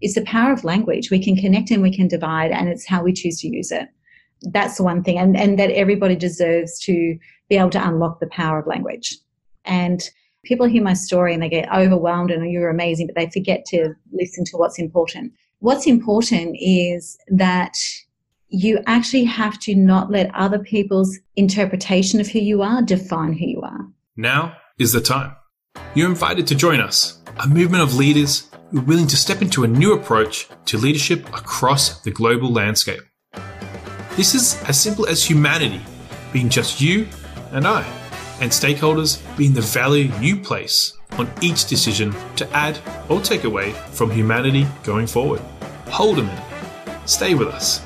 It's the power of language. We can connect and we can divide, and it's how we choose to use it. That's the one thing, and, and that everybody deserves to be able to unlock the power of language. And people hear my story and they get overwhelmed and oh, you're amazing, but they forget to listen to what's important. What's important is that you actually have to not let other people's interpretation of who you are define who you are. Now is the time. You're invited to join us, a movement of leaders who are willing to step into a new approach to leadership across the global landscape. This is as simple as humanity being just you and I, and stakeholders being the value you place on each decision to add or take away from humanity going forward. Hold a minute. Stay with us.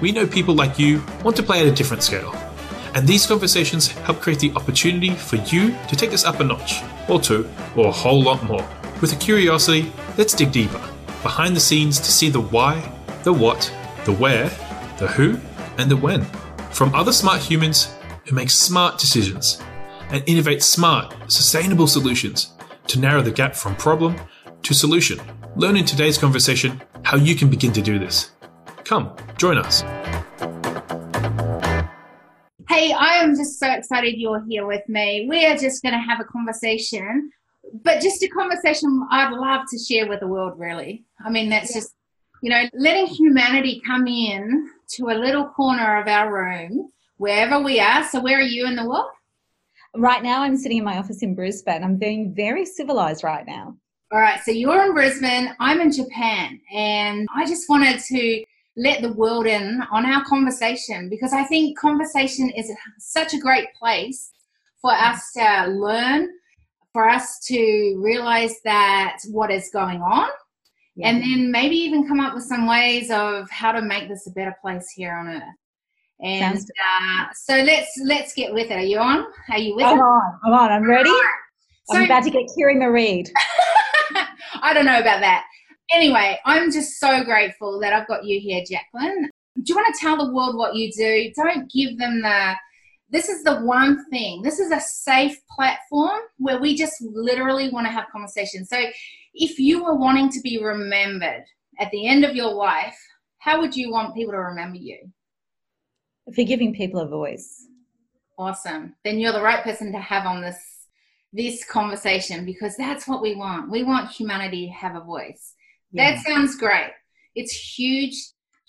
We know people like you want to play at a different scale. And these conversations help create the opportunity for you to take this up a notch, or two, or a whole lot more. With a curiosity, let's dig deeper, behind the scenes to see the why, the what, the where, the who, and the when. From other smart humans who make smart decisions and innovate smart, sustainable solutions to narrow the gap from problem to solution. Learn in today's conversation how you can begin to do this. Come, join us. Hey, I am just so excited you're here with me. We are just going to have a conversation, but just a conversation I'd love to share with the world, really. I mean, that's yeah. just, you know, letting humanity come in to a little corner of our room, wherever we are. So, where are you in the world? Right now, I'm sitting in my office in Brisbane. I'm being very civilized right now. All right, so you're in Brisbane, I'm in Japan, and I just wanted to let the world in on our conversation because I think conversation is such a great place for us to learn, for us to realize that what is going on, yeah. and then maybe even come up with some ways of how to make this a better place here on earth. And uh, so let's let's get with it. Are you on? Are you with I'm it? on. I'm on. I'm ready. So, I'm about to get Kiri Marie. I don't know about that. Anyway, I'm just so grateful that I've got you here, Jacqueline. Do you want to tell the world what you do? Don't give them the. This is the one thing. This is a safe platform where we just literally want to have conversations. So, if you were wanting to be remembered at the end of your life, how would you want people to remember you? For giving people a voice. Awesome. Then you're the right person to have on this this conversation because that's what we want. We want humanity to have a voice. Yeah. That sounds great. It's huge.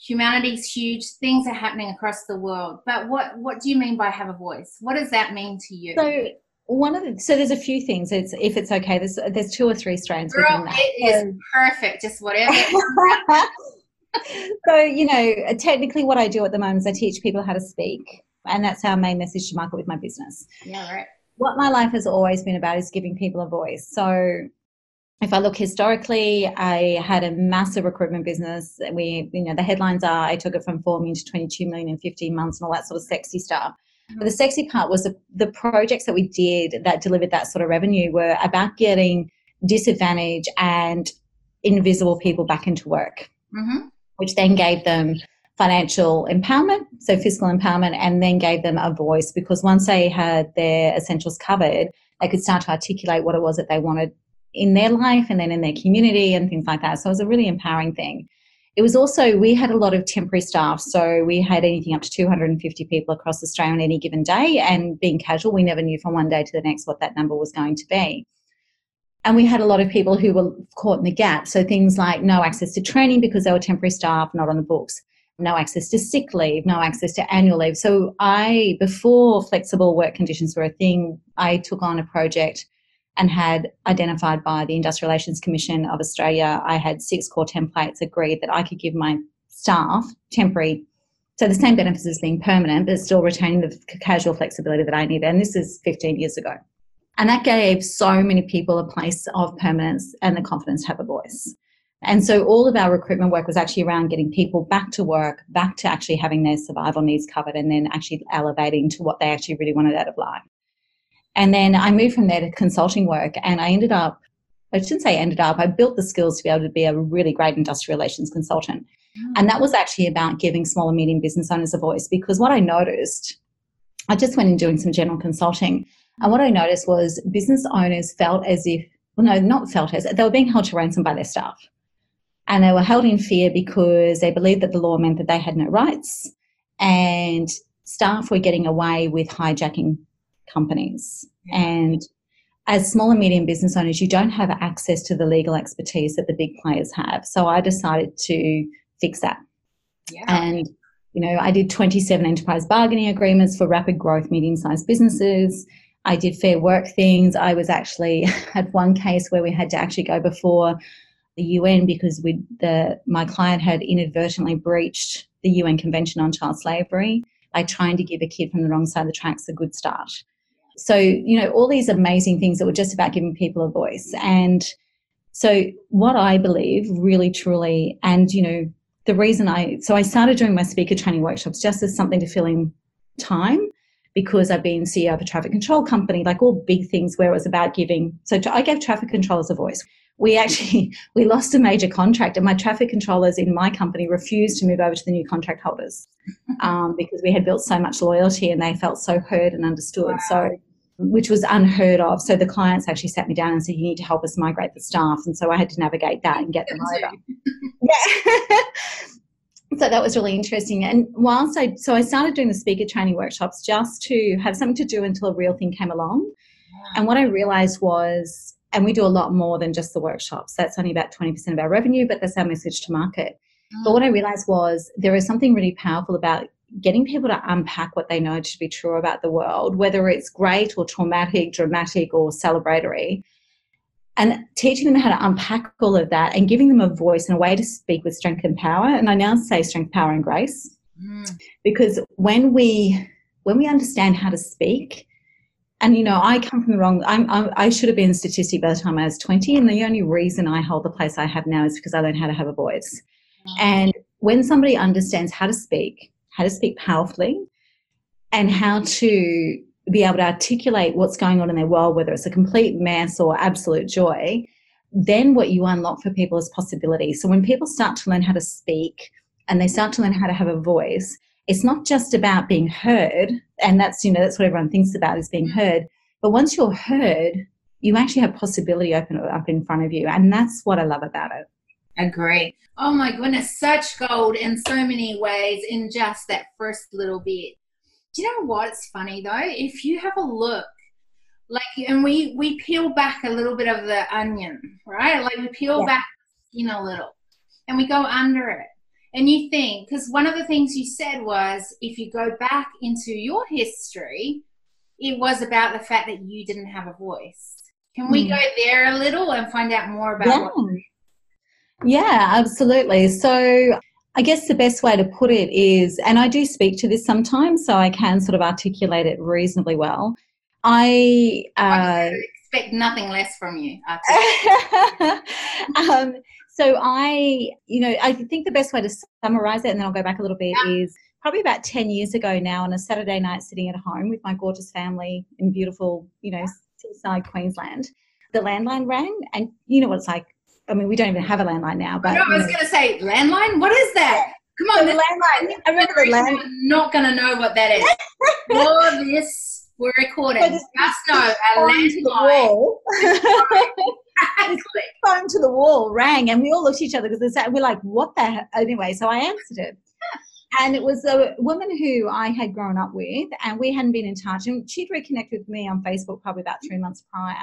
Humanity's huge. Things are happening across the world. But what what do you mean by have a voice? What does that mean to you? So one of the so there's a few things. It's if it's okay. There's there's two or three strands Girl, within that. It is perfect. Just whatever. so you know, technically, what I do at the moment is I teach people how to speak, and that's our main message to market with my business. Yeah, right what my life has always been about is giving people a voice. So if I look historically, I had a massive recruitment business. We, you know, the headlines are I took it from 4 million to 22 million in 15 months and all that sort of sexy stuff. But the sexy part was the, the projects that we did that delivered that sort of revenue were about getting disadvantaged and invisible people back into work, mm-hmm. which then gave them financial empowerment, so fiscal empowerment, and then gave them a voice because once they had their essentials covered, they could start to articulate what it was that they wanted in their life and then in their community and things like that. So it was a really empowering thing. It was also, we had a lot of temporary staff. So we had anything up to 250 people across Australia on any given day. And being casual, we never knew from one day to the next what that number was going to be. And we had a lot of people who were caught in the gap. So things like no access to training because they were temporary staff, not on the books no access to sick leave, no access to annual leave. So I, before flexible work conditions were a thing, I took on a project and had identified by the Industrial Relations Commission of Australia, I had six core templates agreed that I could give my staff temporary, so the same benefits as being permanent, but still retaining the casual flexibility that I needed. And this is 15 years ago. And that gave so many people a place of permanence and the confidence to have a voice. And so all of our recruitment work was actually around getting people back to work, back to actually having their survival needs covered, and then actually elevating to what they actually really wanted out of life. And then I moved from there to consulting work, and I ended up, I shouldn't say ended up, I built the skills to be able to be a really great industrial relations consultant. Mm. And that was actually about giving small and medium business owners a voice because what I noticed, I just went in doing some general consulting, and what I noticed was business owners felt as if, well, no, not felt as, they were being held to ransom by their staff And they were held in fear because they believed that the law meant that they had no rights and staff were getting away with hijacking companies. Yeah. And as small and medium business owners, you don't have access to the legal expertise that the big players have. So I decided to fix that. Yeah. And you know, I did 27 enterprise bargaining agreements for rapid growth medium-sized businesses. I did fair work things. I was actually had one case where we had to actually go before the UN because we the my client had inadvertently breached the UN Convention on Child Slavery by trying to give a kid from the wrong side of the tracks a good start. So, you know, all these amazing things that were just about giving people a voice. And so what I believe really truly and you know the reason I so I started doing my speaker training workshops just as something to fill in time because I've been CEO of a traffic control company, like all big things where it was about giving. So I gave traffic controllers a voice. We actually we lost a major contract, and my traffic controllers in my company refused to move over to the new contract holders um, because we had built so much loyalty and they felt so heard and understood. Wow. So which was unheard of. So the clients actually sat me down and said, "You need to help us migrate the staff," and so I had to navigate that and get them over. yeah. so that was really interesting. And whilst I so I started doing the speaker training workshops just to have something to do until a real thing came along. And what I realized was, and we do a lot more than just the workshops. That's only about twenty percent of our revenue, but that's our message to market. Mm. But what I realized was there is something really powerful about getting people to unpack what they know to be true about the world, whether it's great or traumatic, dramatic or celebratory, and teaching them how to unpack all of that and giving them a voice and a way to speak with strength and power. And I now say strength, power, and grace, mm. because when we when we understand how to speak, and you know, I come from the wrong. I'm, I'm, i should have been a statistic by the time I was 20, and the only reason I hold the place I have now is because I learned how to have a voice. Mm. And when somebody understands how to speak, how to speak powerfully, and how to be able to articulate what's going on in their world, whether it's a complete mess or absolute joy, then what you unlock for people is possibility. So when people start to learn how to speak and they start to learn how to have a voice, it's not just about being heard, and that's you know that's what everyone thinks about is being heard. But once you're heard, you actually have possibility open up in front of you, and that's what I love about it. Agree. Oh my goodness, such gold in so many ways in just that first little bit. Do you know what's funny though? If you have a look, like, and we we peel back a little bit of the onion, right? Like we peel yeah. back skin a little, and we go under it. And you think, because one of the things you said was, if you go back into your history, it was about the fact that you didn't have a voice. Can we mm. go there a little and find out more about yeah. what yeah, absolutely. So I guess the best way to put it is, and I do speak to this sometimes, so I can sort of articulate it reasonably well. I, uh, I expect nothing less from you. um, so I, you know, I think the best way to summarize it, and then I'll go back a little bit, yeah. is probably about 10 years ago now on a Saturday night sitting at home with my gorgeous family in beautiful, you know, seaside Queensland. The landline rang, and you know what it's like I mean, we don't even have a landline now. But no, I was going to say landline. What is that? Come on, the landline. I remember the landline. Not going to know what that is. For this, we're recording. So just, know a landline. phone to the wall rang, and we all looked at each other because we're like, "What the?" Hell? Anyway, so I answered it. And it was a woman who I had grown up with, and we hadn't been in touch. And she'd reconnected with me on Facebook probably about three months prior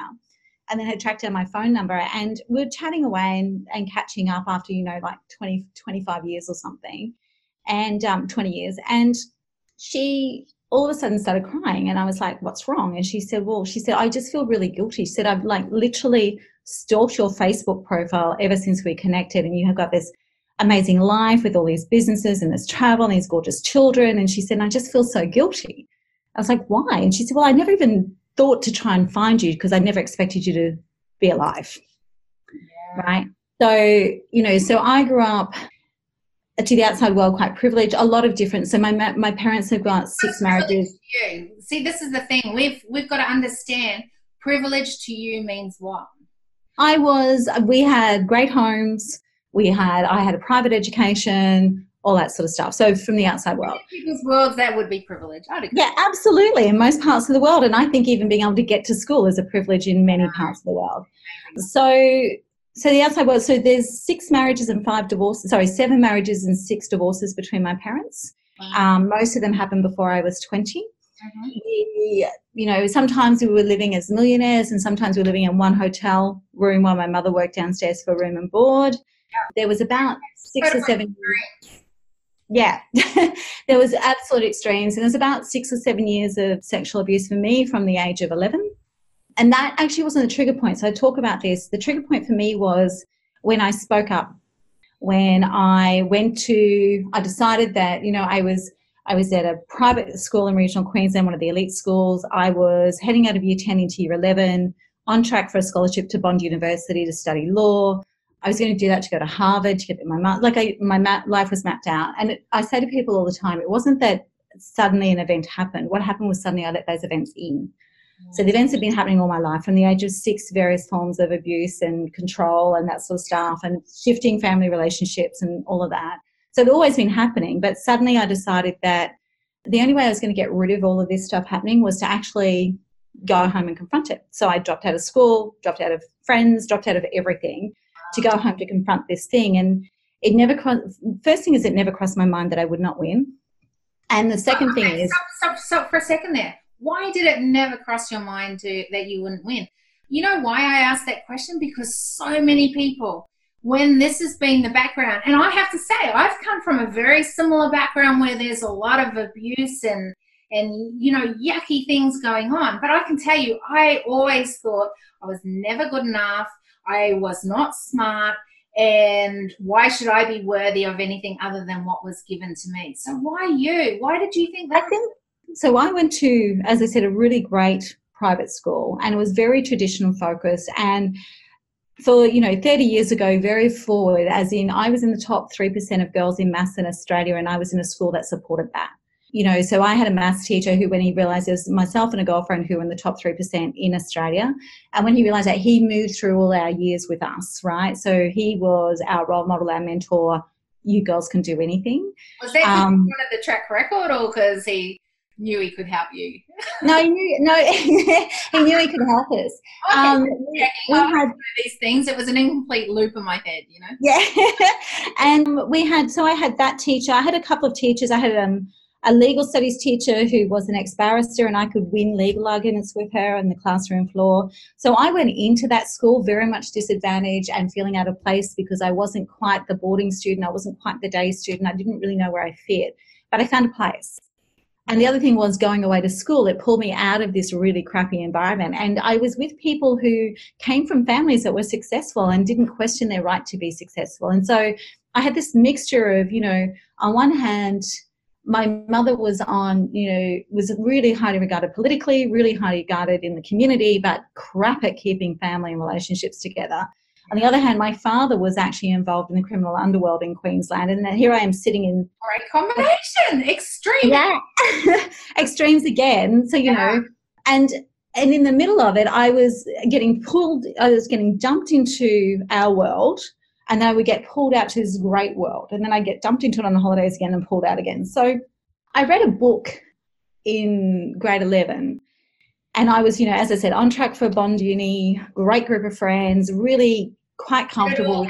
and then had tracked down my phone number and we are chatting away and, and catching up after you know like 20 25 years or something and um, 20 years and she all of a sudden started crying and i was like what's wrong? And she said well she said i just feel really guilty. She said i've like literally stalked your facebook profile ever since we connected and you have got this amazing life with all these businesses and this travel and these gorgeous children. And she said i just feel so guilty. I was like why? And she said well i never even thought to try and find you because I never expected you to be alive. Yeah. Right. So, you know, so I grew up to the outside world quite privileged, a lot of difference. So my my parents have got six marriages. See, this is the thing. We've we've got to understand privilege to you means what? I was we had great homes. We had I had a private education all that sort of stuff. So from the outside world. People's worlds, that would be privilege. Yeah, absolutely. In most parts of the world. And I think even being able to get to school is a privilege in many parts of the world. So So the outside world. So there's six marriages and five divorces. Sorry, seven marriages and six divorces between my parents. Um, most of them happened before I was 20. Mm-hmm. We, you know, sometimes we were living as millionaires, and sometimes we were living in one hotel room while my mother worked downstairs for room and board. Yeah. There was about six or seven. Yeah, there was absolute extremes, and there was about six or seven years of sexual abuse for me from the age of 11 and that actually wasn't the trigger point. So I talk about this. The trigger point for me was when I spoke up, when I went to, I decided that, you know, I was, I was at a private school in regional Queensland, one of the elite schools. I was heading out of year 10 into year 11, on track for a scholarship to Bond University to study law. I was going to do that to go to Harvard to get my like I, my life was mapped out. And it, I say to people all the time, it wasn't that suddenly an event happened. What happened was suddenly I let those events in. So the events have been happening all my life from the age of six, various forms of abuse and control and that sort of stuff, and shifting family relationships and all of that. So it's always been happening. But suddenly I decided that the only way I was going to get rid of all of this stuff happening was to actually go home and confront it. So I dropped out of school, dropped out of friends, dropped out of everything to go home to confront this thing. And it never crossed, first thing is, it never crossed my mind that I would not win. And the second okay, thing is. Stop, stop, stop for a second there why did it never cross your mind to that you wouldn't win? You know why I asked that question? Because so many people, when this has been the background, and I have to say, I've come from a very similar background where there's a lot of abuse and and you know yucky things going on. But I can tell you, I always thought I was never good enough. I was not smart and why should I be worthy of anything other than what was given to me? So why you? Why did you think that? I think so I went to, as I said, a really great private school and it was very traditional focused and for you know 30 years ago very forward as in i was in the top 3% of girls in maths in australia and i was in a school that supported that you know so i had a maths teacher who when he realized it was myself and a girlfriend who were in the top 3% in australia and when he realized that he moved through all our years with us right so he was our role model our mentor you girls can do anything was that um, of the track record or because he knew he could help you. no, he knew. No, he knew he could help us. Okay. Um, we, we had these things. It was an incomplete loop in my head, you know. Yeah, and we had. So I had that teacher. I had a couple of teachers. I had um, a legal studies teacher who was an ex barrister, and I could win legal arguments with her on the classroom floor. So I went into that school very much disadvantaged and feeling out of place because I wasn't quite the boarding student. I wasn't quite the day student. I didn't really know where I fit, but I found a place. And the other thing was going away to school. It pulled me out of this really crappy environment. And I was with people who came from families that were successful and didn't question their right to be successful. And so I had this mixture of, you know, on one hand, my mother was on, you know, was really highly regarded politically, really highly regarded in the community, but crap at keeping family and relationships together. On the other hand, my father was actually involved in the criminal underworld in Queensland, and here I am sitting in great combination, extreme, yeah, extremes again. So you yeah. know, and and in the middle of it, I was getting pulled. I was getting dumped into our world, and then I would get pulled out to this great world, and then I get dumped into it on the holidays again and pulled out again. So I read a book in grade eleven and I was, you know, as I said, on track for Bond Uni, great group of friends, really quite comfortable.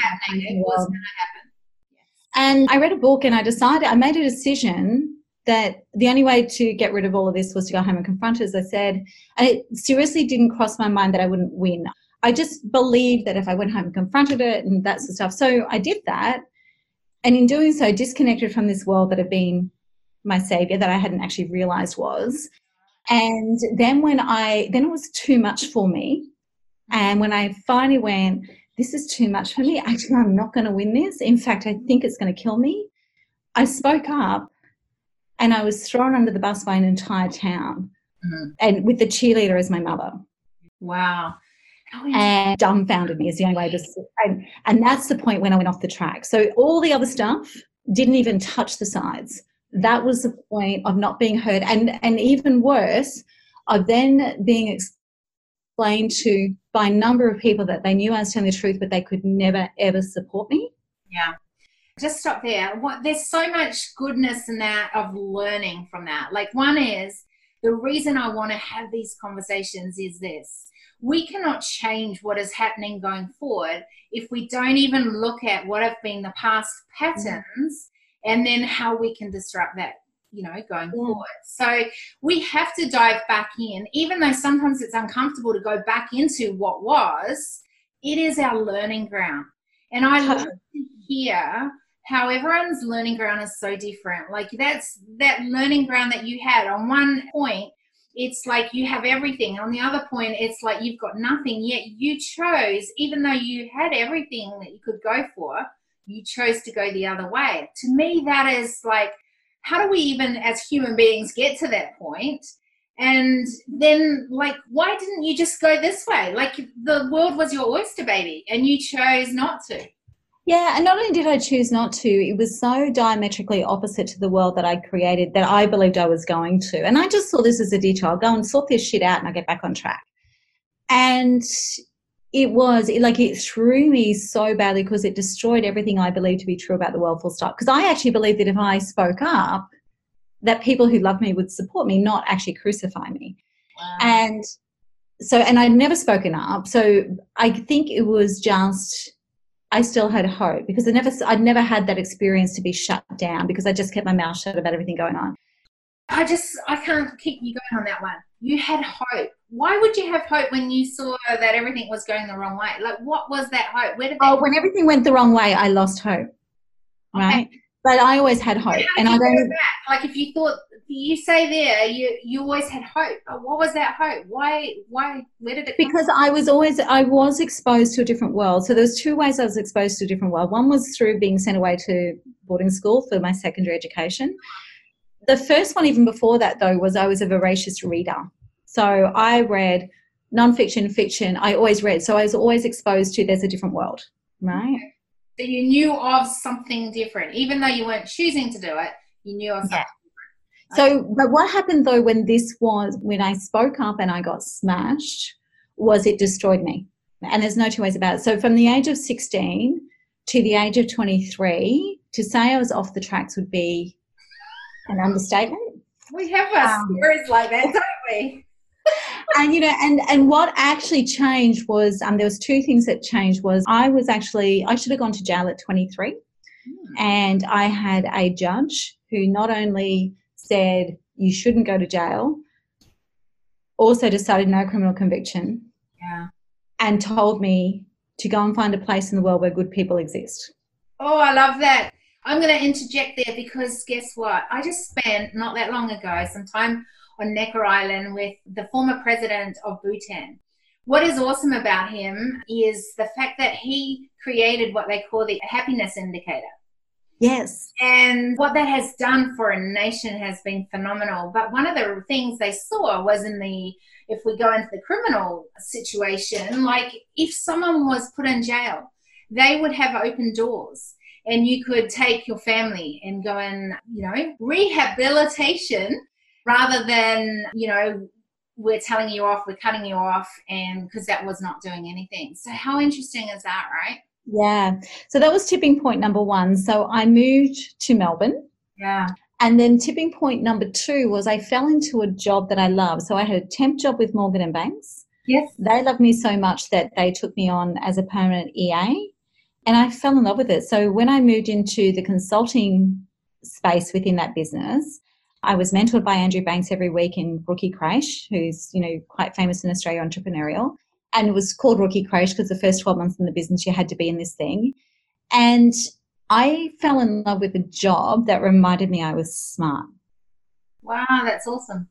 And I read a book and I decided, I made a decision that the only way to get rid of all of this was to go home and confront it, as I said. And it seriously didn't cross my mind that I wouldn't win. I just believed that if I went home and confronted it and that sort of stuff. So I did that. And in doing so, disconnected from this world that had been my savior that I hadn't actually realized was. And then when I, then it was too much for me. And when I finally went, this is too much for me. Actually, I'm not going to win this. In fact, I think it's going to kill me. I spoke up and I was thrown under the bus by an entire town mm-hmm. and with the cheerleader as my mother. Wow. Oh, and dumbfounded me is the only way to and, and that's the point when I went off the track. So all the other stuff didn't even touch the sides. That was the point of not being heard. And and even worse of then being explained to by a number of people that they knew I was telling the truth but they could never ever support me. Yeah. Just stop there. What there's so much goodness in that of learning from that. Like one is the reason I want to have these conversations is this we cannot change what is happening going forward if we don't even look at what have been the past patterns and then how we can disrupt that you know going yeah. forward. So we have to dive back in. Even though sometimes it's uncomfortable to go back into what was it is our learning ground. And i love to hear how everyone's learning ground is so different. Like that's that learning ground that you had on one point it's like you have everything. On the other point, it's like you've got nothing, yet you chose, even though you had everything that you could go for, you chose to go the other way. To me, that is like, how do we even as human beings get to that point? And then, like, why didn't you just go this way? Like, the world was your oyster baby and you chose not to. Yeah, and not only did I choose not to, it was so diametrically opposite to the world that I created that I believed I was going to. And I just saw this as a detour. I'll go and sort this shit out and I'll get back on track. And it was like it threw me so badly because it destroyed everything I believed to be true about the world full stop. Because I actually believed that if I spoke up, that people who loved me would support me, not actually crucify me. Wow. And so, and I'd never spoken up. So I think it was just I still had hope because I never I'd never had that experience to be shut down because I just kept my mouth shut about everything going on. I just I can't keep you going on that one. You had hope. Why would you have hope when you saw that everything was going the wrong way? Like what was that hope? Where did that Oh, when everything went the wrong way, I lost hope. Right? Okay. But I always had hope. And I don't like if you thought you say there you you always had hope what was that hope? Why why where did it because i was always i was exposed to a different world. So there's two ways i was exposed to a different world. One was through being sent away to boarding school for my secondary education. The first one even before that though was i was a voracious reader. So i read nonfiction fiction. I always read. So i was always exposed to there's a different world right? That you knew of something different. Even though you weren't choosing to do it you knew of something yeah so, but what happened though when this was, when I spoke up and I got smashed, was it destroyed me. And there's no two ways about it. So, from the age of 16 to the age of 23, to say I was off the tracks would be an understatement. We have our um, stories like that, don't we? and you know and and what actually changed was um there was two things that changed was i was actually i should have gone to jail at 23 hmm. and i had a judge who not only said you shouldn't go to jail, also decided no criminal conviction. Yeah. And told me to go and find a place in the world where good people exist. Oh, I love that. I'm going to interject there because guess what? I just spent not that long ago some time on Necker Island with the former president of Bhutan. What is awesome about him is the fact that he created what they call the happiness indicator. Yes. And what that has done for a nation has been phenomenal. But one of the things they saw was in the, if we go into the criminal situation, like if someone was put in jail, they would have open doors and you could take your family and go in, you know, rehabilitation rather than, you know, we're telling you off, we're cutting you off, and because that was not doing anything. So, how interesting is that, right? Yeah. So that was tipping point number one. So I moved to Melbourne. Yeah. And then tipping point number two was I fell into a job that I love. So I had a temp job with Morgan and Banks. Yes. They loved me so much that they took me on as a permanent EA. And I fell in love with it. So when I moved into the consulting space within that business, I was mentored by Andrew Banks every week in Rookie Crash, who's, you know, quite famous in Australia entrepreneurial and it was called Rookie Crash because the first 12 months in the business you had to be in this thing. And I fell in love with a job that reminded me I was smart. Wow, that's awesome.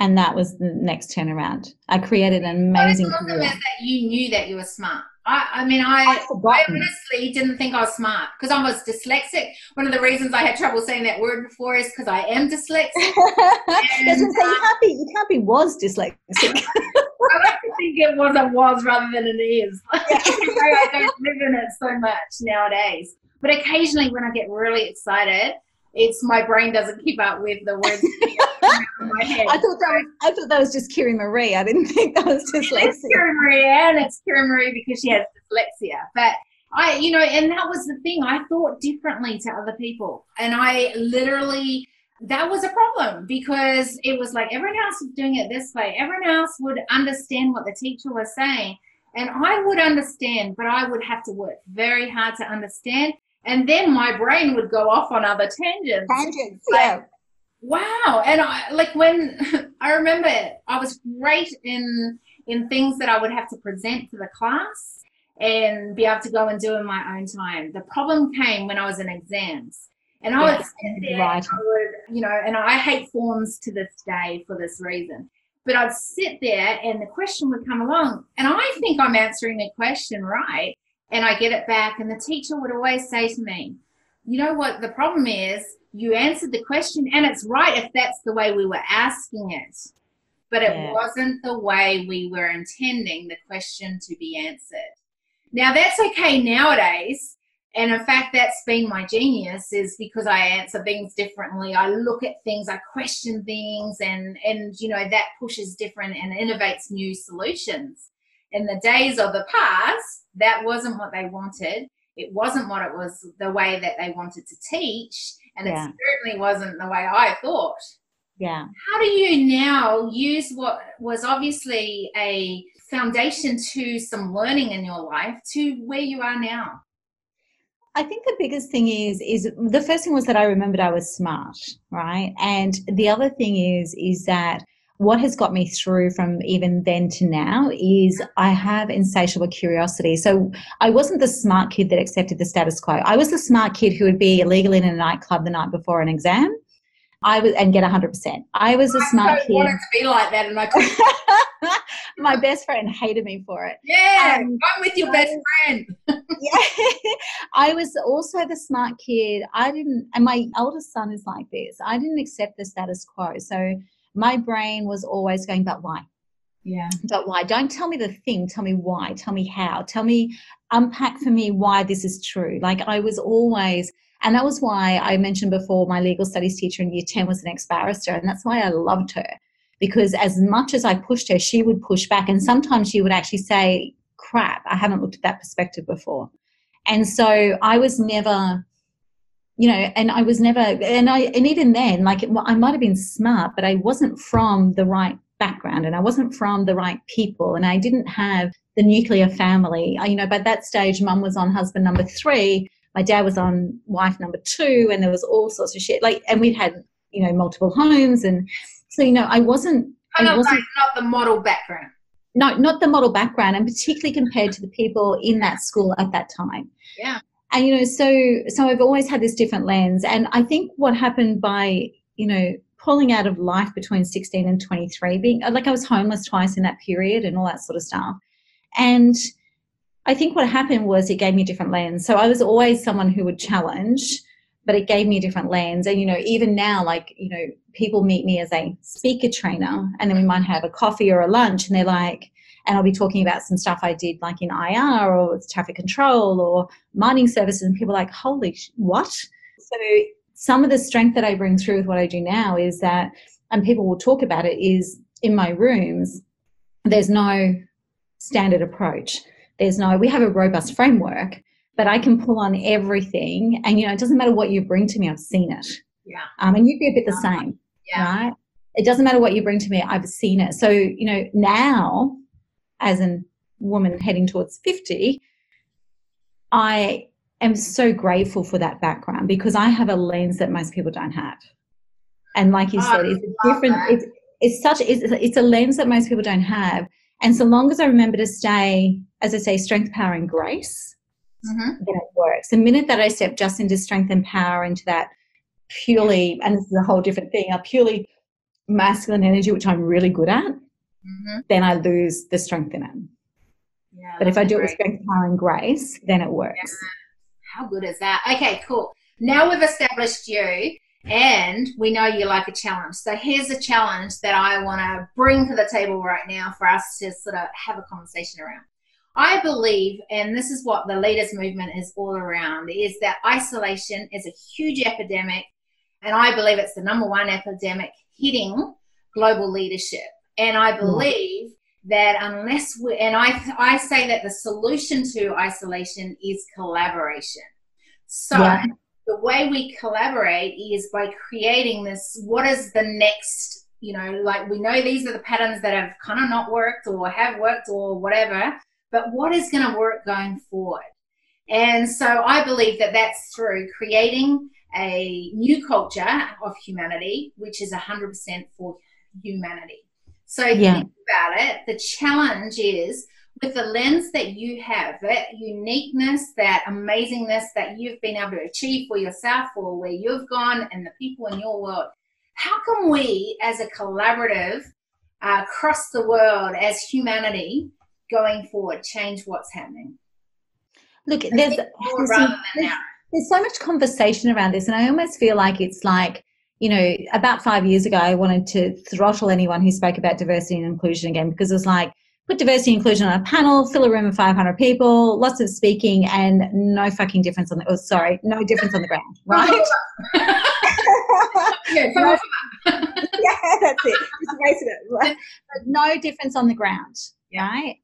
And that was the next turnaround. I created an amazing what career. that you knew that you were smart. I, I mean, I, I honestly didn't think I was smart because I was dyslexic. One of the reasons I had trouble saying that word before is because I am dyslexic. and, say, you, uh, can't be, you can't be was dyslexic. I like to think it was a was rather than an is. I don't live in it so much nowadays. But occasionally, when I get really excited, it's my brain doesn't keep up with the words. I thought that was I thought that was just Kiri Marie. I didn't think that was dyslexia. It's Kiri Marie, and it's Kiri Marie because she has dyslexia. But I, you know, and that was the thing. I thought differently to other people, and I literally that was a problem because it was like everyone else was doing it this way. Everyone else would understand what the teacher was saying. And I would understand, but I would have to work very hard to understand. And then my brain would go off on other tangents. Tangents, like, yeah. Wow. And I like when I remember I was great in in things that I would have to present to the class and be able to go and do in my own time. The problem came when I was in exams. And I would sit there, right. I would, you know, and I hate forms to this day for this reason. But I'd sit there and the question would come along, and I think I'm answering the question right. And I get it back, and the teacher would always say to me, You know what? The problem is you answered the question, and it's right if that's the way we were asking it. But it yeah. wasn't the way we were intending the question to be answered. Now, that's okay nowadays and in fact that's been my genius is because i answer things differently i look at things i question things and and you know that pushes different and innovates new solutions in the days of the past that wasn't what they wanted it wasn't what it was the way that they wanted to teach and yeah. it certainly wasn't the way i thought yeah how do you now use what was obviously a foundation to some learning in your life to where you are now I think the biggest thing is is the first thing was that I remembered I was smart, right? And the other thing is is that what has got me through from even then to now is I have insatiable curiosity. So I wasn't the smart kid that accepted the status quo. I was the smart kid who would be illegal in a nightclub the night before an exam. I was and get hundred percent. I was a smart I kid. wanted to be like that, and I couldn't. My best friend hated me for it. Yeah, um, I'm with your best friend. yeah, I was also the smart kid. I didn't, and my oldest son is like this. I didn't accept the status quo, so my brain was always going, "But why?" Yeah. But why? Don't tell me the thing. Tell me why. Tell me how. Tell me, unpack for me why this is true. Like I was always and that was why I mentioned before my legal studies teacher in year 10 was an ex barrister. And that's why I loved her because as much as I pushed her, she would push back. And sometimes she would actually say, crap, I haven't looked at that perspective before. And so I was never, you know, and I was never, and I, and even then, like I might have been smart, but I wasn't from the right background and I wasn't from the right people and I didn't have the nuclear family. I, you know, by that stage, mum was on husband number three my dad was on wife number two and there was all sorts of shit. Like and we'd had you know multiple homes and so you know i wasn't I wasn't like not the model background. No not the model background and particularly compared to the people in that school at that time. Yeah and you know so so i've always had this different lens and i think what happened by you know pulling out of life between 16 and 23 being like i was homeless twice in that period and all that sort of stuff and I think what happened was it gave me a different lens. So I was always someone who would challenge, but it gave me a different lens. And, you know, even now, like, you know, people meet me as a speaker trainer and then we might have a coffee or a lunch and they're like, and I'll be talking about some stuff I did like in IR or traffic control or mining services. And people are like, holy, sh- what? So some of the strength that I bring through with what I do now is that, and people will talk about it, is in my rooms, there's no standard approach there's no, we have a robust framework, but I can pull on everything. And, you know, it doesn't matter what you bring to me, I've seen it. Yeah. Um, and you'd be a bit the same. Yeah. Right? It doesn't matter what you bring to me, I've seen it. So, you know, now as a woman heading towards 50, I am so grateful for that background because I have a lens that most people don't have. And like you oh, said, it's different, it's, it's such, it's, it's a lens that most people don't have. And so long as I remember to stay, as I say, strength, power, and grace, mm-hmm. then it works. The minute that I step just into strength and power, into that purely, and this is a whole different thing, a purely masculine energy, which I'm really good at, mm-hmm. then I lose the strength in it. Yeah, but if I do great. it with strength, power, and grace, then it works. Yeah. How good is that? Okay, cool. Now we've established you and we know you like a challenge. So here's a challenge that I want to bring to the table right now for us to sort of have a conversation around. I believe, and this is what the leaders movement is all around, is that isolation is a huge epidemic. And I believe it's the number one epidemic hitting global leadership. And I mm. believe that unless we, and I, I say that the solution to isolation is collaboration. So, yeah the way we collaborate is by creating this what is the next you know like we know these are the patterns that have kind of not worked or have worked or whatever but what is going to work going forward and so i believe that that's through creating a new culture of humanity which is 100% for humanity so yeah. think about it the challenge is with the lens that you have, that uniqueness, that amazingness that you've been able to achieve for yourself or where you've gone and the people in your world, how can we as a collaborative uh, across the world as humanity going forward change what's happening? Look, there's, there's, there's, there's so much conversation around this, and I almost feel like it's like, you know, about five years ago, I wanted to throttle anyone who spoke about diversity and inclusion again because it was like, put diversity and inclusion on a panel, fill a room of 500 people, lots of speaking, and no fucking difference on the, oh, sorry, no difference on the ground, right? yeah, no, yeah, that's it. Just wasted it. But no difference on the ground, right?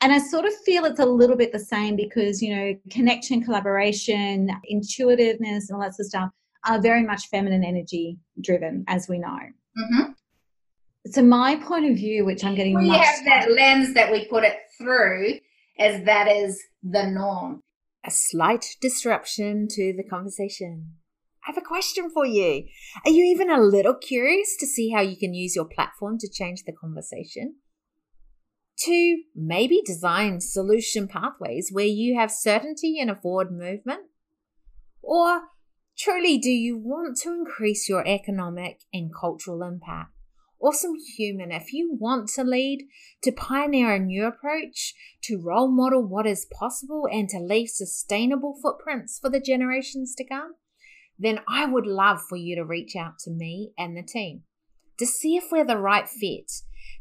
And I sort of feel it's a little bit the same because, you know, connection, collaboration, intuitiveness, and all that sort of stuff are very much feminine energy driven, as we know. Mm-hmm so my point of view, which I'm getting, we have that lens that we put it through, as that is the norm. A slight disruption to the conversation. I have a question for you. Are you even a little curious to see how you can use your platform to change the conversation? To maybe design solution pathways where you have certainty and a forward movement? Or truly, do you want to increase your economic and cultural impact? awesome human, if you want to lead, to pioneer a new approach, to role model what is possible, and to leave sustainable footprints for the generations to come, then I would love for you to reach out to me and the team to see if we're the right fit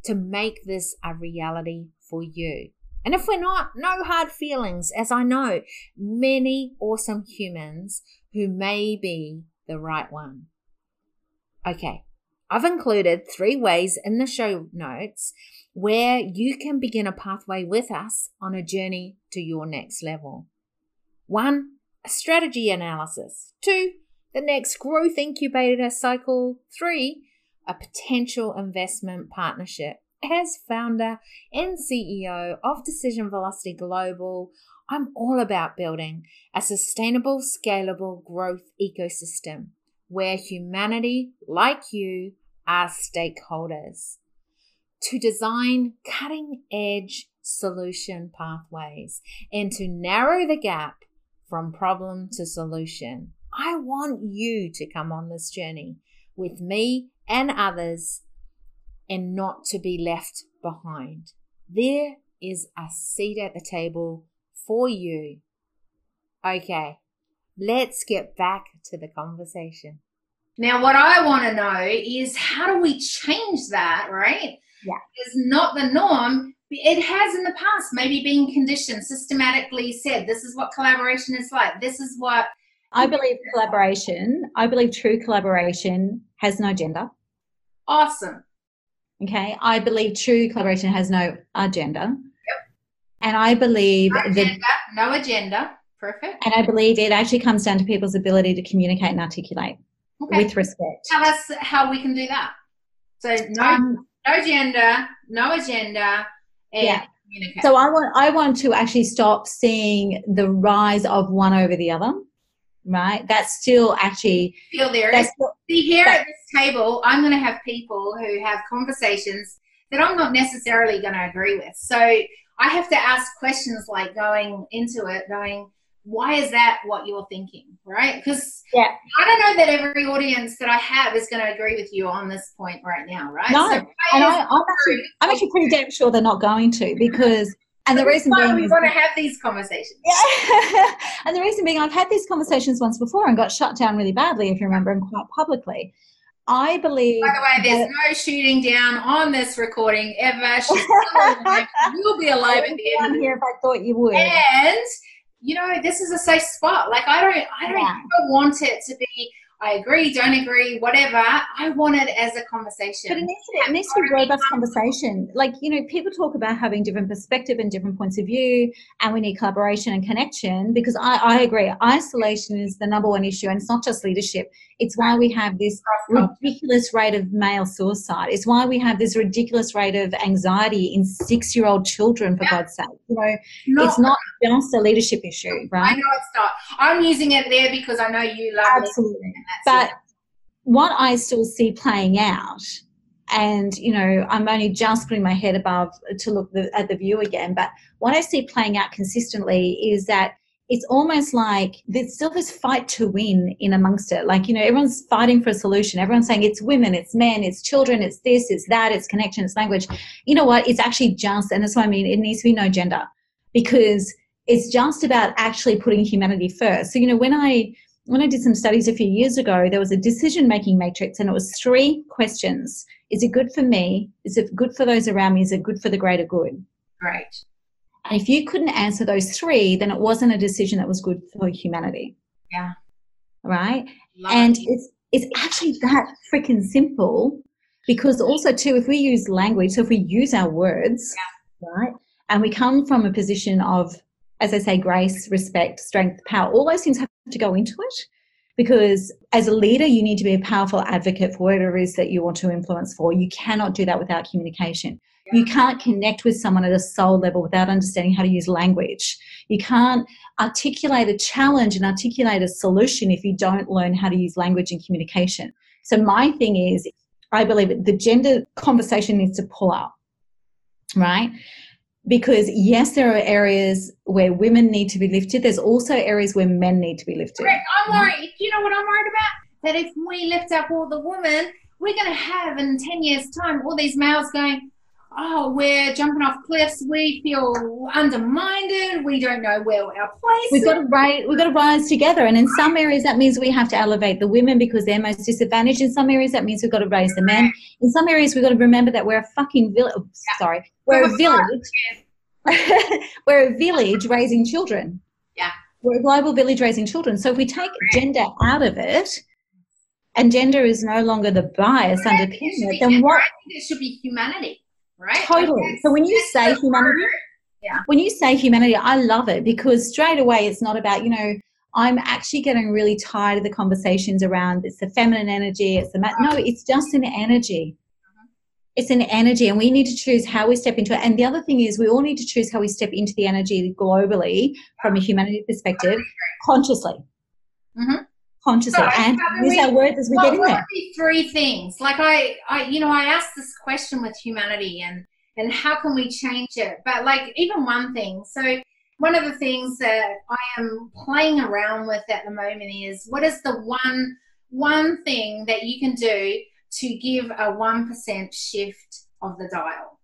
to make this a reality for you. And if we're not, no hard feelings, as I know many awesome humans who may be the right one. Okay, I've included three ways in the show notes where you can begin a pathway with us on a journey to your next level. One, a strategy analysis. Two, the next growth incubator cycle. Three, a potential investment partnership. As founder and CEO of Decision Velocity Global, I'm all about building a sustainable, scalable growth ecosystem where humanity, like you, are stakeholders to design cutting edge solution pathways and to narrow the gap from problem to solution. I want you to come on this journey with me and others and not to be left behind. There is a seat at the table for you. Okay, let's get back to the conversation. Now, what I want to know is how do we change that, right? Yeah. It's not the norm. It has in the past maybe been conditioned, systematically said, this is what collaboration is like. This is what. I believe collaboration, I believe true collaboration has no gender. Awesome. Okay. I believe true collaboration has no agenda. Yep. And I believe no agenda, no agenda. Perfect. And I believe it actually comes down to people's ability to communicate and articulate okay. with respect. Tell us how we can do that. So no, um, no gender, no agenda, yeah. So I want I want to actually stop seeing the rise of one over the other. Right? That's still actually feel there. Still, See here at this table, I'm going to have people who have conversations that I'm not necessarily going to agree with. So I have to ask questions like going into it, going, why is that what you're thinking right because yeah i don't know that every audience that i have is going to agree with you on this point right now right no so and I, am actually i'm actually pretty damn sure they're not going to because and the reason being we want to have these conversations yeah and the reason being i've had these conversations once before and got shut down really badly if you remember and quite publicly I believe. By the way, there's no shooting down on this recording ever. She's alive. You'll be alive at the end. Here, if I thought you would. And you know, this is a safe spot. Like I don't, I don't yeah. want it to be. I agree, don't agree, whatever. I want it as a conversation. But it needs to be, it needs to be a robust conversation. Like, you know, people talk about having different perspective and different points of view, and we need collaboration and connection because I, I agree. Isolation is the number one issue, and it's not just leadership. It's why we have this ridiculous rate of male suicide. It's why we have this ridiculous rate of anxiety in six year old children, for yeah. God's sake. You know, not, it's not just a leadership issue, right? I know it's not. I'm using it there because I know you love Absolutely. But what I still see playing out and you know i'm only just putting my head above to look the, at the view again but what i see playing out consistently is that it's almost like there's still this fight to win in amongst it. Like, you know, everyone's fighting for a solution. Everyone's saying it's women, it's men, it's children, it's this, it's that, it's connection, it's language. You know what? It's actually just, and that's what I mean, it needs to be no gender because it's just about actually putting humanity first. So, you know, when I, when I did some studies a few years ago, there was a decision making matrix and it was three questions. Is it good for me? Is it good for those around me? Is it good for the greater good? Right. And if you couldn't answer those three, then it wasn't a decision that was good for humanity. Yeah. Right. Love and it. it's it's actually that freaking simple because also too, if we use language, so if we use our words, yeah. right, and we come from a position of, as I say, grace, respect, strength, power, all those things have to go into it. Because as a leader, you need to be a powerful advocate for whatever it is that you want to influence for. You cannot do that without communication. You can't connect with someone at a soul level without understanding how to use language. You can't articulate a challenge and articulate a solution if you don't learn how to use language and communication. So, my thing is, I believe the gender conversation needs to pull up, right? Because, yes, there are areas where women need to be lifted. There's also areas where men need to be lifted. I'm worried. You know what I'm worried about? That if we lift up all the women, we're going to have in 10 years' time all these males going, oh, we're jumping off cliffs. We feel undermined. We don't know where our place. We've got to rise. We've got to rise together. And in some areas, that means we have to elevate the women because they're most disadvantaged. In some areas, that means we've got to raise the men. In some areas, we've got to remember that we're a fucking village. Oh, sorry, we're a village. we're a village raising children. Yeah, we're a global village raising children. So if we take gender out of it. And gender is no longer the bias underpinning it. Then what? I think it should be humanity right? Totally. So when you say humanity, yeah. when you say humanity, I love it because straight away it's not about, you know, I'm actually getting really tired of the conversations around it's the feminine energy, it's the ma- no, it's just an energy. Mm-hmm. It's an energy, and we need to choose how we step into it. And the other thing is, we all need to choose how we step into the energy globally from a humanity perspective, consciously. Mm-hmm consciously so, and use we, our words as we get in there. Three things, like I, I, you know, I asked this question with humanity and and how can we change it? But like even one thing, so one of the things that I am playing around with at the moment is what is the one one thing that you can do to give a one percent shift of the dial.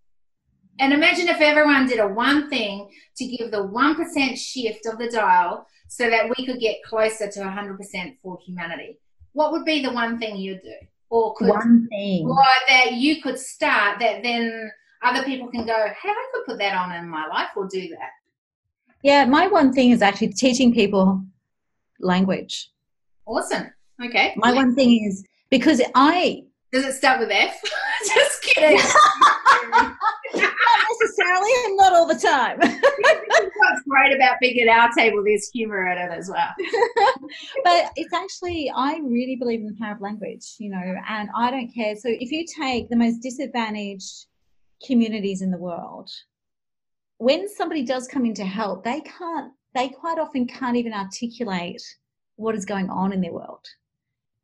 And imagine if everyone did a one thing to give the 1% shift of the dial so that we could get closer to 100% for humanity? What would be the one thing you'd do? Or could, one thing. Or that you could start that then other people can go, hey, I could put that on in my life or do that. Yeah, my one thing is actually teaching people language. Awesome. Okay. My one thing is because I. Does it start with F? Just kidding. not and not all the time. What's great about being at our table, there's humor in it as well. but it's actually, I really believe in the power of language, you know, and I don't care. So if you take the most disadvantaged communities in the world, when somebody does come in to help, they can't, they quite often can't even articulate what is going on in their world.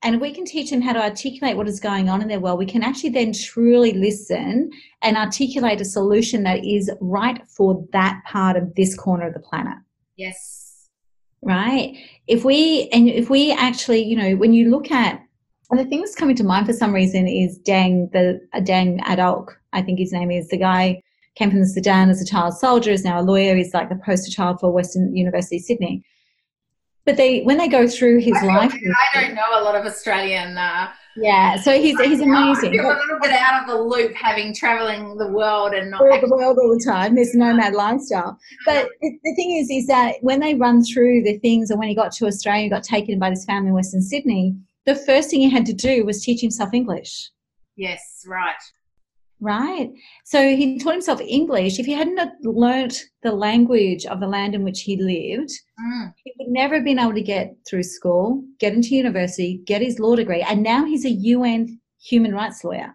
And we can teach them how to articulate what is going on in their world, we can actually then truly listen and articulate a solution that is right for that part of this corner of the planet. Yes. Right. If we, and if we actually, you know, when you look at, and the thing that's coming to mind for some reason is Deng, the uh, Deng Adok, I think his name is the guy came from the Sudan as a child soldier, is now a lawyer. He's like the poster child for Western University Sydney but they when they go through his I life i don't know a lot of australian uh, yeah so he's he's amazing a little bit out of the loop having traveling the world and not all the world all the time this nomad lifestyle but the thing is is that when they run through the things and when he got to australia he got taken by this family in western sydney the first thing he had to do was teach himself English. Yes, right. Right. So he taught himself English. If he hadn't learnt the language of the land in which he lived, Mm. he would never have been able to get through school, get into university, get his law degree, and now he's a UN human rights lawyer.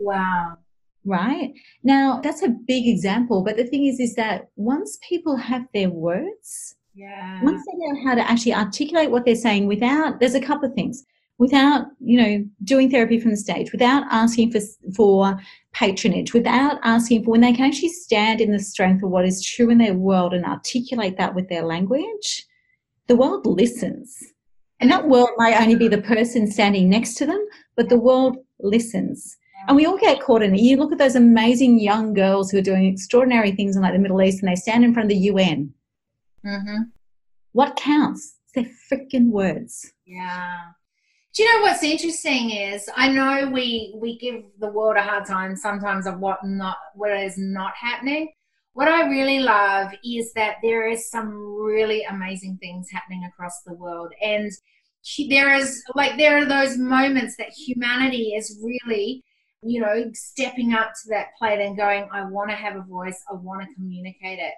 Wow. Right. Now that's a big example, but the thing is, is that once people have their words, Yeah. once they know how to actually articulate what they're saying without, there's a couple of things. Without, you know, doing therapy from the stage, without asking for for patronage, without asking for when they can actually stand in the strength of what is true in their world and articulate that with their language, the world listens. And that world might only be the person standing next to them, but the world listens. And we all get caught in it. You look at those amazing young girls who are doing extraordinary things in like the Middle East and they stand in front of the UN. Mm-hmm. What counts? It's their freaking words. Yeah. Do you know what's interesting is I know we we give the world a hard time sometimes of what not what is not happening. What I really love is that there is some really amazing things happening across the world, and there is like there are those moments that humanity is really, you know, stepping up to that plate and going, I want to have a voice, I want to communicate it,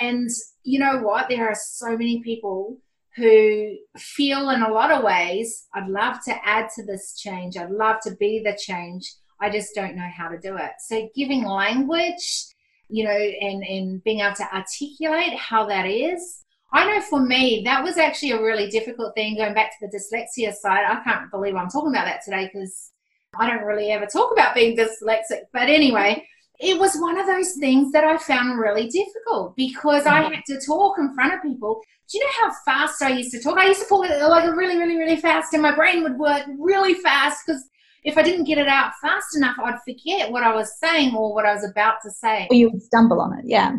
and you know what? There are so many people who feel in a lot of ways, I'd love to add to this change. I'd love to be the change. I just don't know how to do it. So giving language, you know, and, and being able to articulate how that is. I know for me, that was actually a really difficult thing going back to the dyslexia side. I can't believe I'm talking about that today because I don't really ever talk about being dyslexic. But anyway, it was one of those things that I found really difficult because I mm-hmm. had to talk in front of people. Do you know how fast I used to talk? I used to talk like really, really, really fast, and my brain would work really fast because if I didn't get it out fast enough, I'd forget what I was saying or what I was about to say. Or you would stumble on it. Yeah.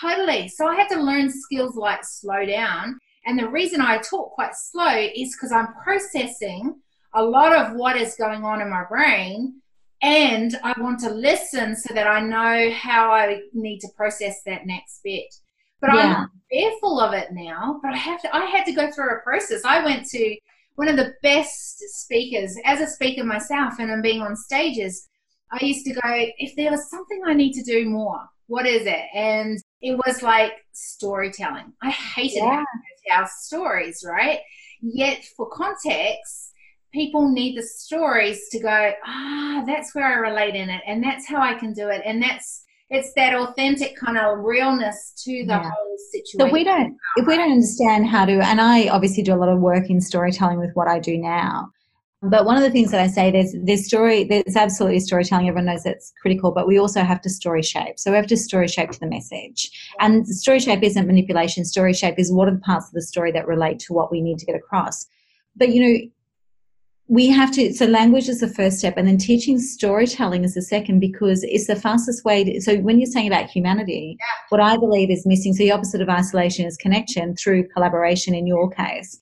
Totally. So I had to learn skills like slow down. And the reason I talk quite slow is because I'm processing a lot of what is going on in my brain. And I want to listen so that I know how I need to process that next bit. But Yeah. I'm fearful of it now. But I have to I had to go through a process. I went to one of the best speakers as a speaker myself and I'm being on stages. I used to go, if there was something I need to do more, what is it? And it was like storytelling. I hated Yeah. tell stories, right? Yet for context, people need the stories to go, ah, that's where I relate in it, and that's how I can do it, and that's it's that authentic kind of realness to the Yeah. whole situation. So we don't, if we don't understand how to, and I obviously do a lot of work in storytelling with what I do now. But one of the things that I say, there's there's story, there's absolutely storytelling. Everyone knows that's critical, but we also have to story shape. So we have to story shape to the message. And story shape isn't manipulation. Story shape is what are the parts of the story that relate to what we need to get across. But you know, we have to so language is the first step and then teaching storytelling is the second because it's the fastest way to, so when you're saying about humanity what i believe is missing so the opposite of isolation is connection through collaboration in your case.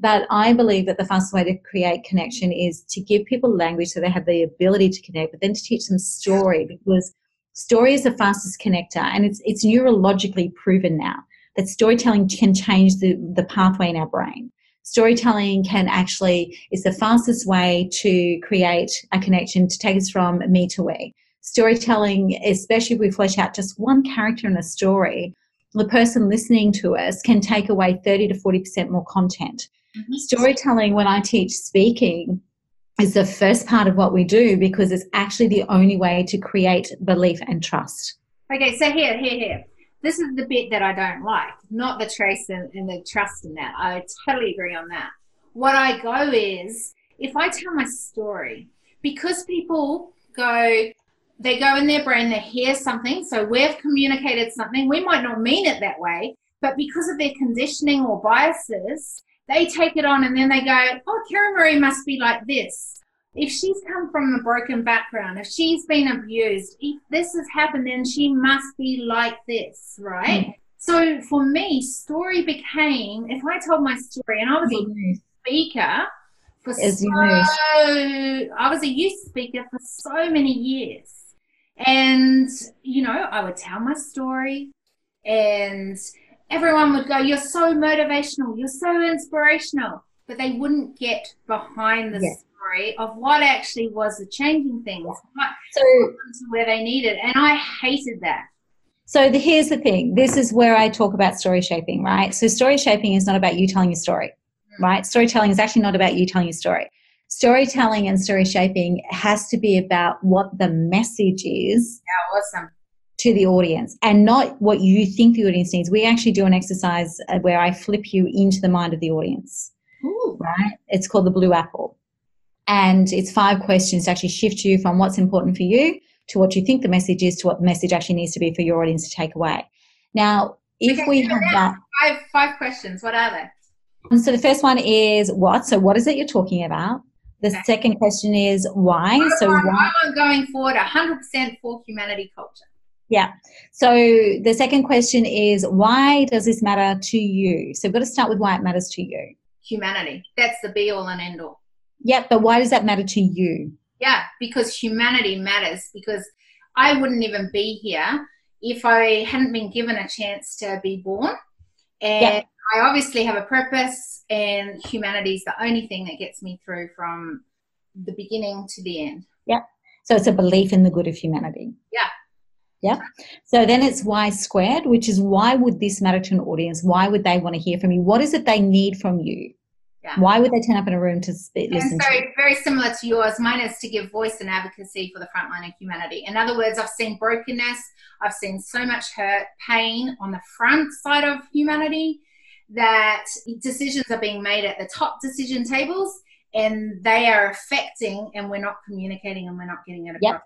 But i believe that the fastest way to create connection is to give people language so they have the ability to connect but then to teach them story because story is the fastest connector and it's it's neurologically proven now that storytelling can change the, the pathway in our brain storytelling can actually is the fastest way to create a connection to take us from me to we storytelling especially if we flesh out just one character in a story the person listening to us can take away 30 to 40% more content Mhm. storytelling when i teach speaking is the first part of what we do because it's actually the only way to create belief and trust Okay, so here, here, here. This is the bit that I don't like, not the trace and, and the trust in that. I totally agree on that. What I go is if I tell my story, because people go, they go in their brain, they hear something, so we've communicated something. We might not mean it that way, but because of their conditioning or biases, they take it on and then they go, oh, Karen Marie must be like this if she's come from a broken background, if she's been abused, if this has happened, then she must be like this, right? So for me, story became if I told my story, and I was a speaker for As so I was a youth speaker for so many years, and you know I would tell my story, and everyone would go, "You're so motivational, you're so inspirational." but they wouldn't get behind the Yeah. Story of what actually was the changing things, what So where they needed. And I hated that. So the, here's the thing. This is where I talk about story shaping, right? So story shaping is not about you telling your story, right? Storytelling is actually not about you telling your story. Storytelling and story shaping has to be about what the message is Yeah, awesome. to the audience and not what you think the audience needs. We actually do an exercise uh, where I flip you into the mind of the audience, Ooh. right? It's called the blue apple. And it's five questions to actually shift you from what's important for you to what you think the message is to what the message actually needs to be for your audience to take away. Now, if Okay, we have that. Five five questions. What are they? and so the first one is what? So what is it you're talking about? The Okay. second question is why. So why? I'm going forward 100% for humanity culture. Yeah. So the second question is why does this matter to you? So we've got to start with why it matters to you. Humanity. That's the be all and end all. Yep, but why does that matter to you? Yeah, because humanity matters. Because I wouldn't even be here if I hadn't been given a chance to be born. And Yeah. I obviously have a purpose, and humanity is the only thing that gets me through from the beginning to the end. Yeah. So it's a belief in the good of humanity. Yeah. Yeah. So then it's why squared, which is why would this matter to an audience? Why would they want to hear from you? What is it they need from you? Yeah. Why would they turn up in a room to sp- listen and to very similar to yours, mine is to give voice and advocacy for the front line of humanity. In other words, I've seen brokenness, I've seen so much hurt, pain on the front side of humanity that decisions are being made at the top decision tables and they are affecting and we're not communicating and we're not getting it across. Yep.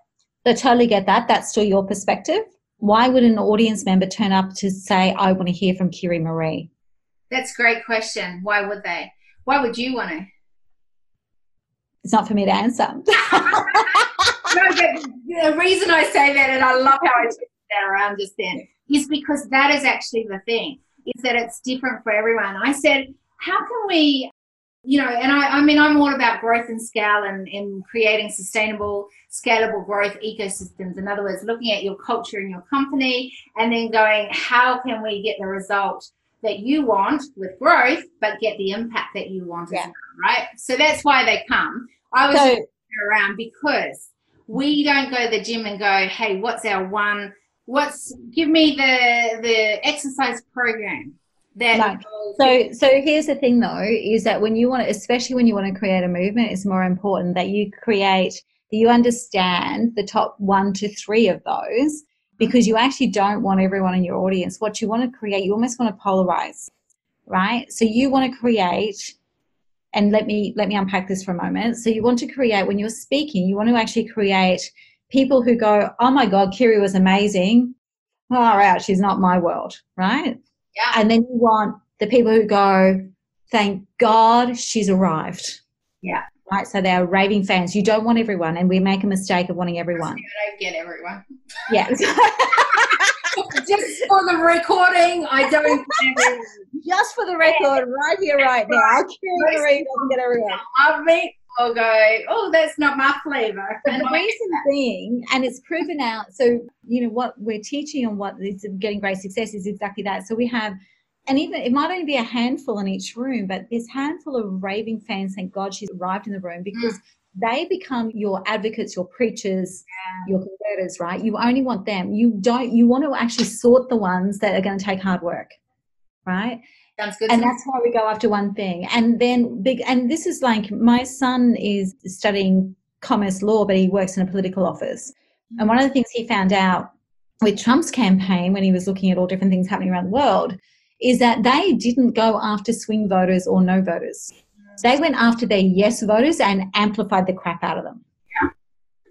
So totally get that. That's still your perspective. Why would an audience member turn up to say, I want to hear from Kiri Marie? That's a great question. Why would they? Why would you want to? It's not for me to answer. no, but the reason I say that, and I love how I twisted that around just then, is because that is actually the thing, is that it's different for everyone. I said, how can we, you know, and I, I mean, I'm all about growth and scale and, and creating sustainable, scalable growth ecosystems. In other words, looking at your culture and your company and then going, how can we get the result that you want with growth, but get the impact that you want Yeah. as well, right? So that's why they come. I was so around because we don't go to the gym and go, hey, what's our one? What's give me the the exercise program that No. So, so here's the thing though, is that when you want to, especially when you want to create a movement, it's more important that you create, that you understand the top one to three of those because you actually don't want everyone in your audience. What you want to create, you almost want to polarize, right? So you want to create, and let me, let me unpack this for a moment. So you want to create, when you're speaking, you want to actually create people who go, oh my God, Kiri was amazing. All right, she's not my world, right? Yeah. And then you want the people who go, thank God she's arrived. Yeah. Right. So they're raving fans. You don't want everyone, and we make a mistake of wanting everyone. I don't get everyone. Yeah. Just for the recording, I don't. Just for the record, right here, right now, I can't get everyone. Love me or go, oh, that's not my flavor. But And the reason being, and it's proven out, so, you know, what we're teaching and what is getting great success is exactly that. So we have, and even it might only be a handful in each room, but this handful of raving fans, thank God she's arrived in the room mm. because they become your advocates, your preachers, your converters, right? You only want them. You don't, you want to actually sort the ones that are going to take hard work, right? Sounds good. and that's why we go after one thing and then big and this is like my son is studying commerce law but he works in a political office and mm. one of the things he found out with trump's campaign when he was looking at all different things happening around the world is that they didn't go after swing voters or no voters they went after their yes voters and amplified the crap out of them Yeah.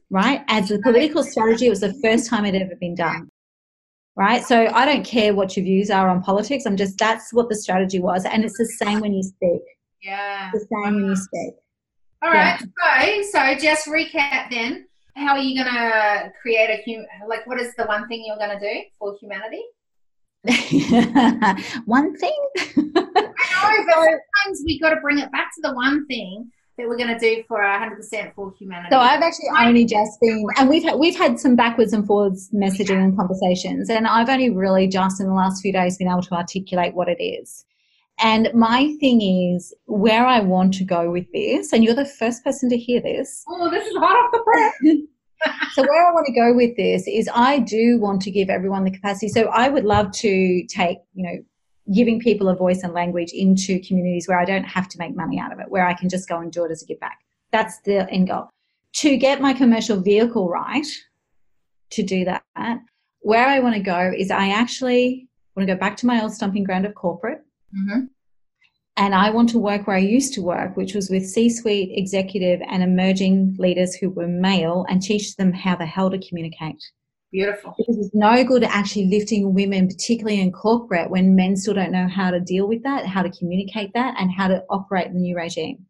right as a political strategy it was the first time it had ever been done right? So I don't care what your views are on politics. I'm just that's what the strategy was, and it's the same when you speak. yeah. The same when you speak. All right. So, so just recap then. How are you going to create a hum? Like, what is the one thing you're going to do for humanity? One thing. I know, but sometimes we got to bring it back to the one thing that we're going to do for 100% for humanity. So I've actually only just been, and we've had, we've had some backwards and forwards messaging and conversations, and I've only really just in the last few days been able to articulate what it is. And my thing is where I want to go with this, and you're the first person to hear this. Oh, this is hot off the press. so where I want to go with this is I do want to give everyone the capacity. So I would love to take, you know, giving people a voice and language into communities where I don't have to make money out of it, where I can just go and do it as a give back. That's the end goal. To get my commercial vehicle right, to do that, where I want to go is I actually want to go back to my old stomping ground of corporate Mm-hmm. And I want to work where I used to work, which was with C suite executive and emerging leaders who were male and teach them how the hell to communicate. Beautiful. Because it's no good actually lifting women, particularly in corporate, when men still don't know how to deal with that, how to communicate that, and how to operate the new regime.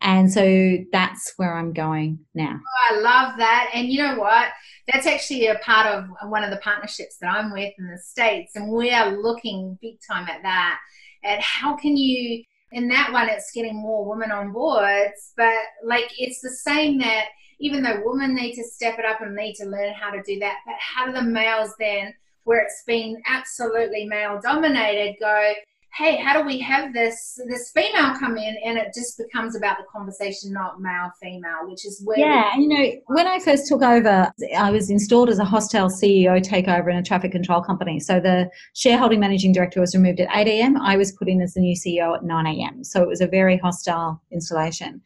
And so that's where I'm going now. Oh, I love that. And you know what? That's actually a part of one of the partnerships that I'm with in the States. And we are looking big time at that and how can you in that one it's getting more women on boards but like it's the same that even though women need to step it up and need to learn how to do that but how do the males then where it's been absolutely male dominated go hey, how do we have this this female come in and it just becomes about the conversation, not male female, which is where yeah, you know, when I first took over, I was installed as a hostile CEO takeover in a traffic control company. So the shareholding managing director was removed at 8 a.m. I was put in as the new CEO at 9 a.m. So it was a very hostile installation.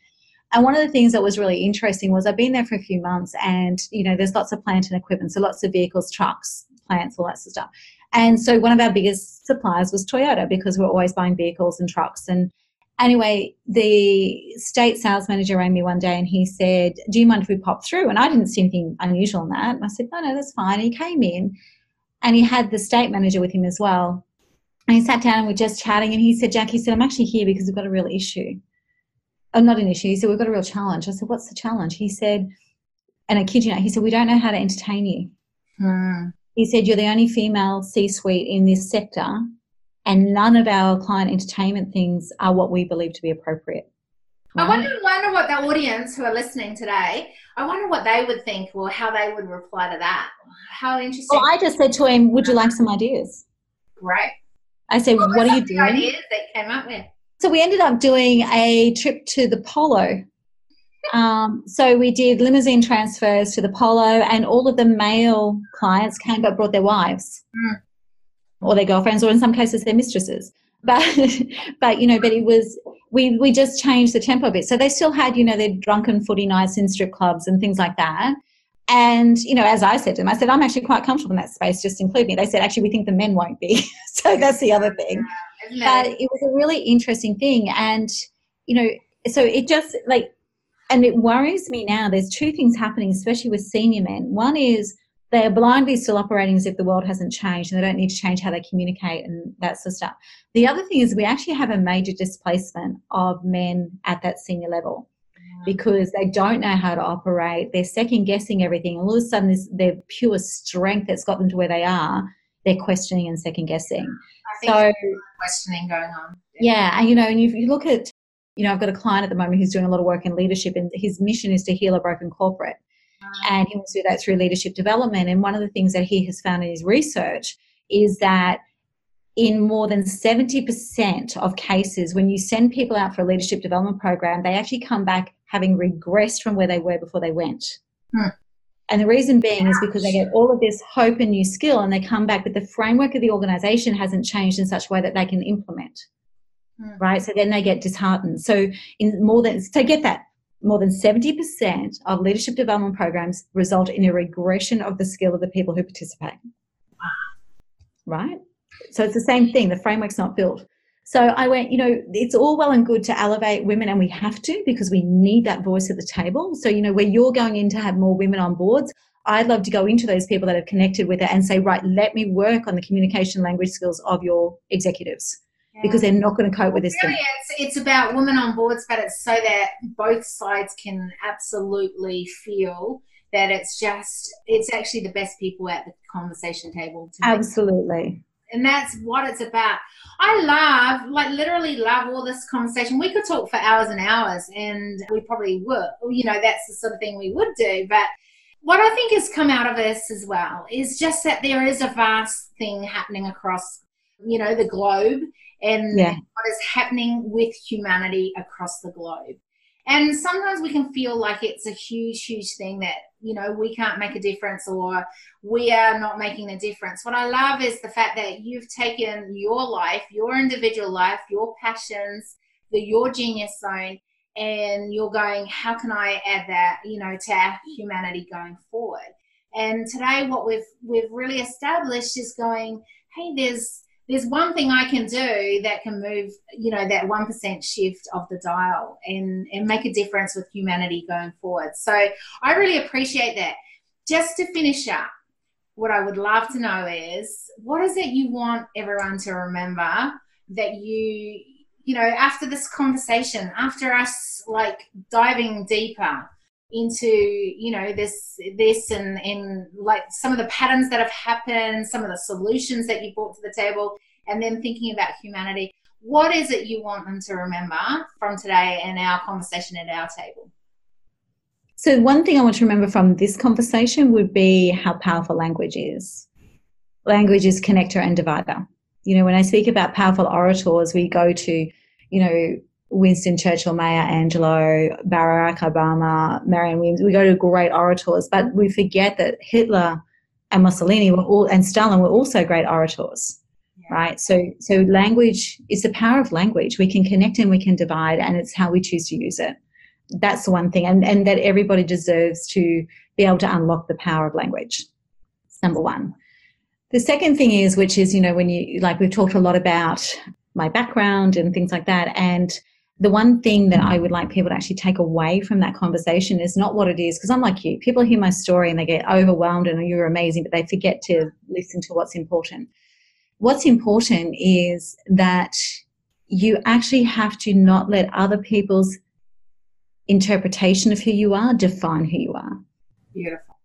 And one of the things that was really interesting was I've been there for a few months and, you know, there's lots of plant and equipment. So lots of vehicles, trucks, plants, all that sort of stuff. And so one of our biggest suppliers was Toyota because we're always buying vehicles and trucks. And anyway, the state sales manager rang me one day and he said, Do you mind if we pop through? And I didn't see anything unusual in that. And I said, No, no, that's fine. And he came in and he had the state manager with him as well. And he sat down and we're just chatting and he said, Jack, he said, I'm actually here because we've got a real issue. Oh, not an issue. He said, We've got a real challenge. I said, What's the challenge? He said, and I kid you not, he said, We don't know how to entertain you. Hmm. He said, You're the only female C suite in this sector, and none of our client entertainment things are what we believe to be appropriate. Right? I wonder, wonder what the audience who are listening today, I wonder what they would think or how they would reply to that. How interesting. Well, I just said to him, Would you like some ideas? Great. I said, What, what are you doing? Ideas that came up with. So we ended up doing a trip to the Polo um, so we did limousine transfers to the Polo, and all of the male clients came but brought their wives mm. or their girlfriends, or in some cases their mistresses. But but you know, but it was we we just changed the tempo a bit. So they still had you know their drunken footy nights in strip clubs and things like that. And you know, as I said to them, I said I'm actually quite comfortable in that space. Just include me. They said actually we think the men won't be. so that's the other thing. But it was a really interesting thing, and you know, so it just like and it worries me now. There's two things happening, especially with senior men. One is they are blindly still operating as if the world hasn't changed and they don't need to change how they communicate and that sort of stuff. The other thing is we actually have a major displacement of men at that senior level because they don't know how to operate. They're second guessing everything. And all of a sudden, this, their pure strength that's got them to where they are, they're questioning and second guessing. so questioning going on. Yeah, yeah and you know, and you, you look at you know, I've got a client at the moment who's doing a lot of work in leadership, and his mission is to heal a broken corporate. And he wants to do that through leadership development. And one of the things that he has found in his research is that in more than 70% of cases, when you send people out for a leadership development program, they actually come back having regressed from where they were before they went. Hmm. And the reason being is because they get all of this hope and new skill, and they come back, but the framework of the organization hasn't changed in such a way that they can implement. Mm. Right. So then they get disheartened. So in more than so get that more than 70% of leadership development programs result in a regression of the skill of the people who participate. Right? So it's the same thing. The framework's not built. So I went, you know, it's all well and good to elevate women, and we have to because we need that voice at the table. So, you know, where you're going in to have more women on boards, I'd love to go into those people that have connected with it and say, right, let me work on the communication language skills of your executives because they're not going to cope with this really, It's, it's about women on boards, but it's so that both sides can absolutely feel that it's just, it's actually the best people at the conversation table. absolutely. And that's what it's about. I love, like, literally love all this conversation. We could talk for hours and hours, and we probably would. You know, that's the sort of thing we would do. But what I think has come out of this as well is just that there is a vast thing happening across, you know, the globe and Yeah. what is happening with humanity across the globe. And sometimes we can feel like it's a huge, huge thing that, you know, we can't make a difference or we are not making a difference. What I love is the fact that you've taken your life, your individual life, your passions, the your genius zone, and you're going, how can I add that, you know, to our humanity going forward? And today what we've we've really established is going, hey, there's there's one thing I can do that can move, you know, that 1% shift of the dial and, and make a difference with humanity going forward. So I really appreciate that. Just to finish up, what I would love to know is what is it you want everyone to remember that you, you know, after this conversation, after us like diving deeper into you know this this and and like some of the patterns that have happened some of the solutions that you brought to the table and then thinking about humanity what is it you want them to remember from today and our conversation at our table So, one thing I want to remember from this conversation would be how powerful language is. Language is connector and divider. You know, when I speak about powerful orators, we go to, you know, Winston Churchill, Maya Angelou, Barack Obama, Marianne Williams. We go to great orators, but we forget that Hitler and Mussolini were all, and Stalin were also great orators, right? So, so language is the power of language. We can connect and we can divide, and it's how we choose to use it that's the one thing and, and that everybody deserves to be able to unlock the power of language it's number one the second thing is which is you know when you like we've talked a lot about my background and things like that and the one thing that i would like people to actually take away from that conversation is not what it is because i'm like you people hear my story and they get overwhelmed and oh, you're amazing but they forget to listen to what's important. What's important is that you actually have to not let other people's interpretation of who you are define who you are. beautiful.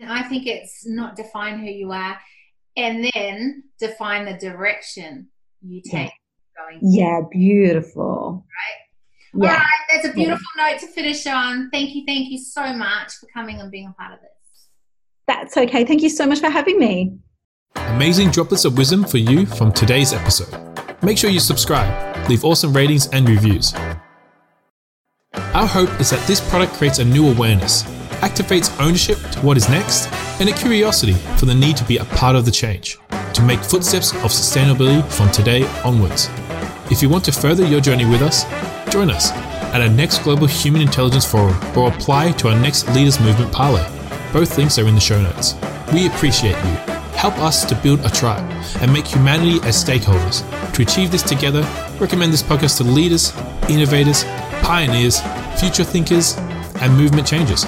And i think it's not define who you are and then define the direction you take going Yeah, beautiful. All Yeah. right, that's a beautiful note to finish on. Thank you, thank you so much for coming and being a part of this. That's okay. Thank you so much for having me. Amazing droplets of wisdom for you from today's episode. Make sure you subscribe, leave awesome ratings and reviews. Our hope is that this product creates a new awareness, activates ownership to what is next, and a curiosity for the need to be a part of the change, to make footsteps of sustainability from today onwards. If you want to further your journey with us, join us at our next Global Human Intelligence Forum or apply to our next Leaders Movement Parlay. Both links are in the show notes. We appreciate you. Help us to build a tribe and make humanity as stakeholders. To achieve this together, recommend this podcast to leaders, innovators, pioneers, future thinkers, and movement changers.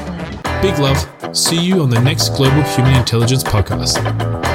Big love. See you on the next Global Human Intelligence podcast.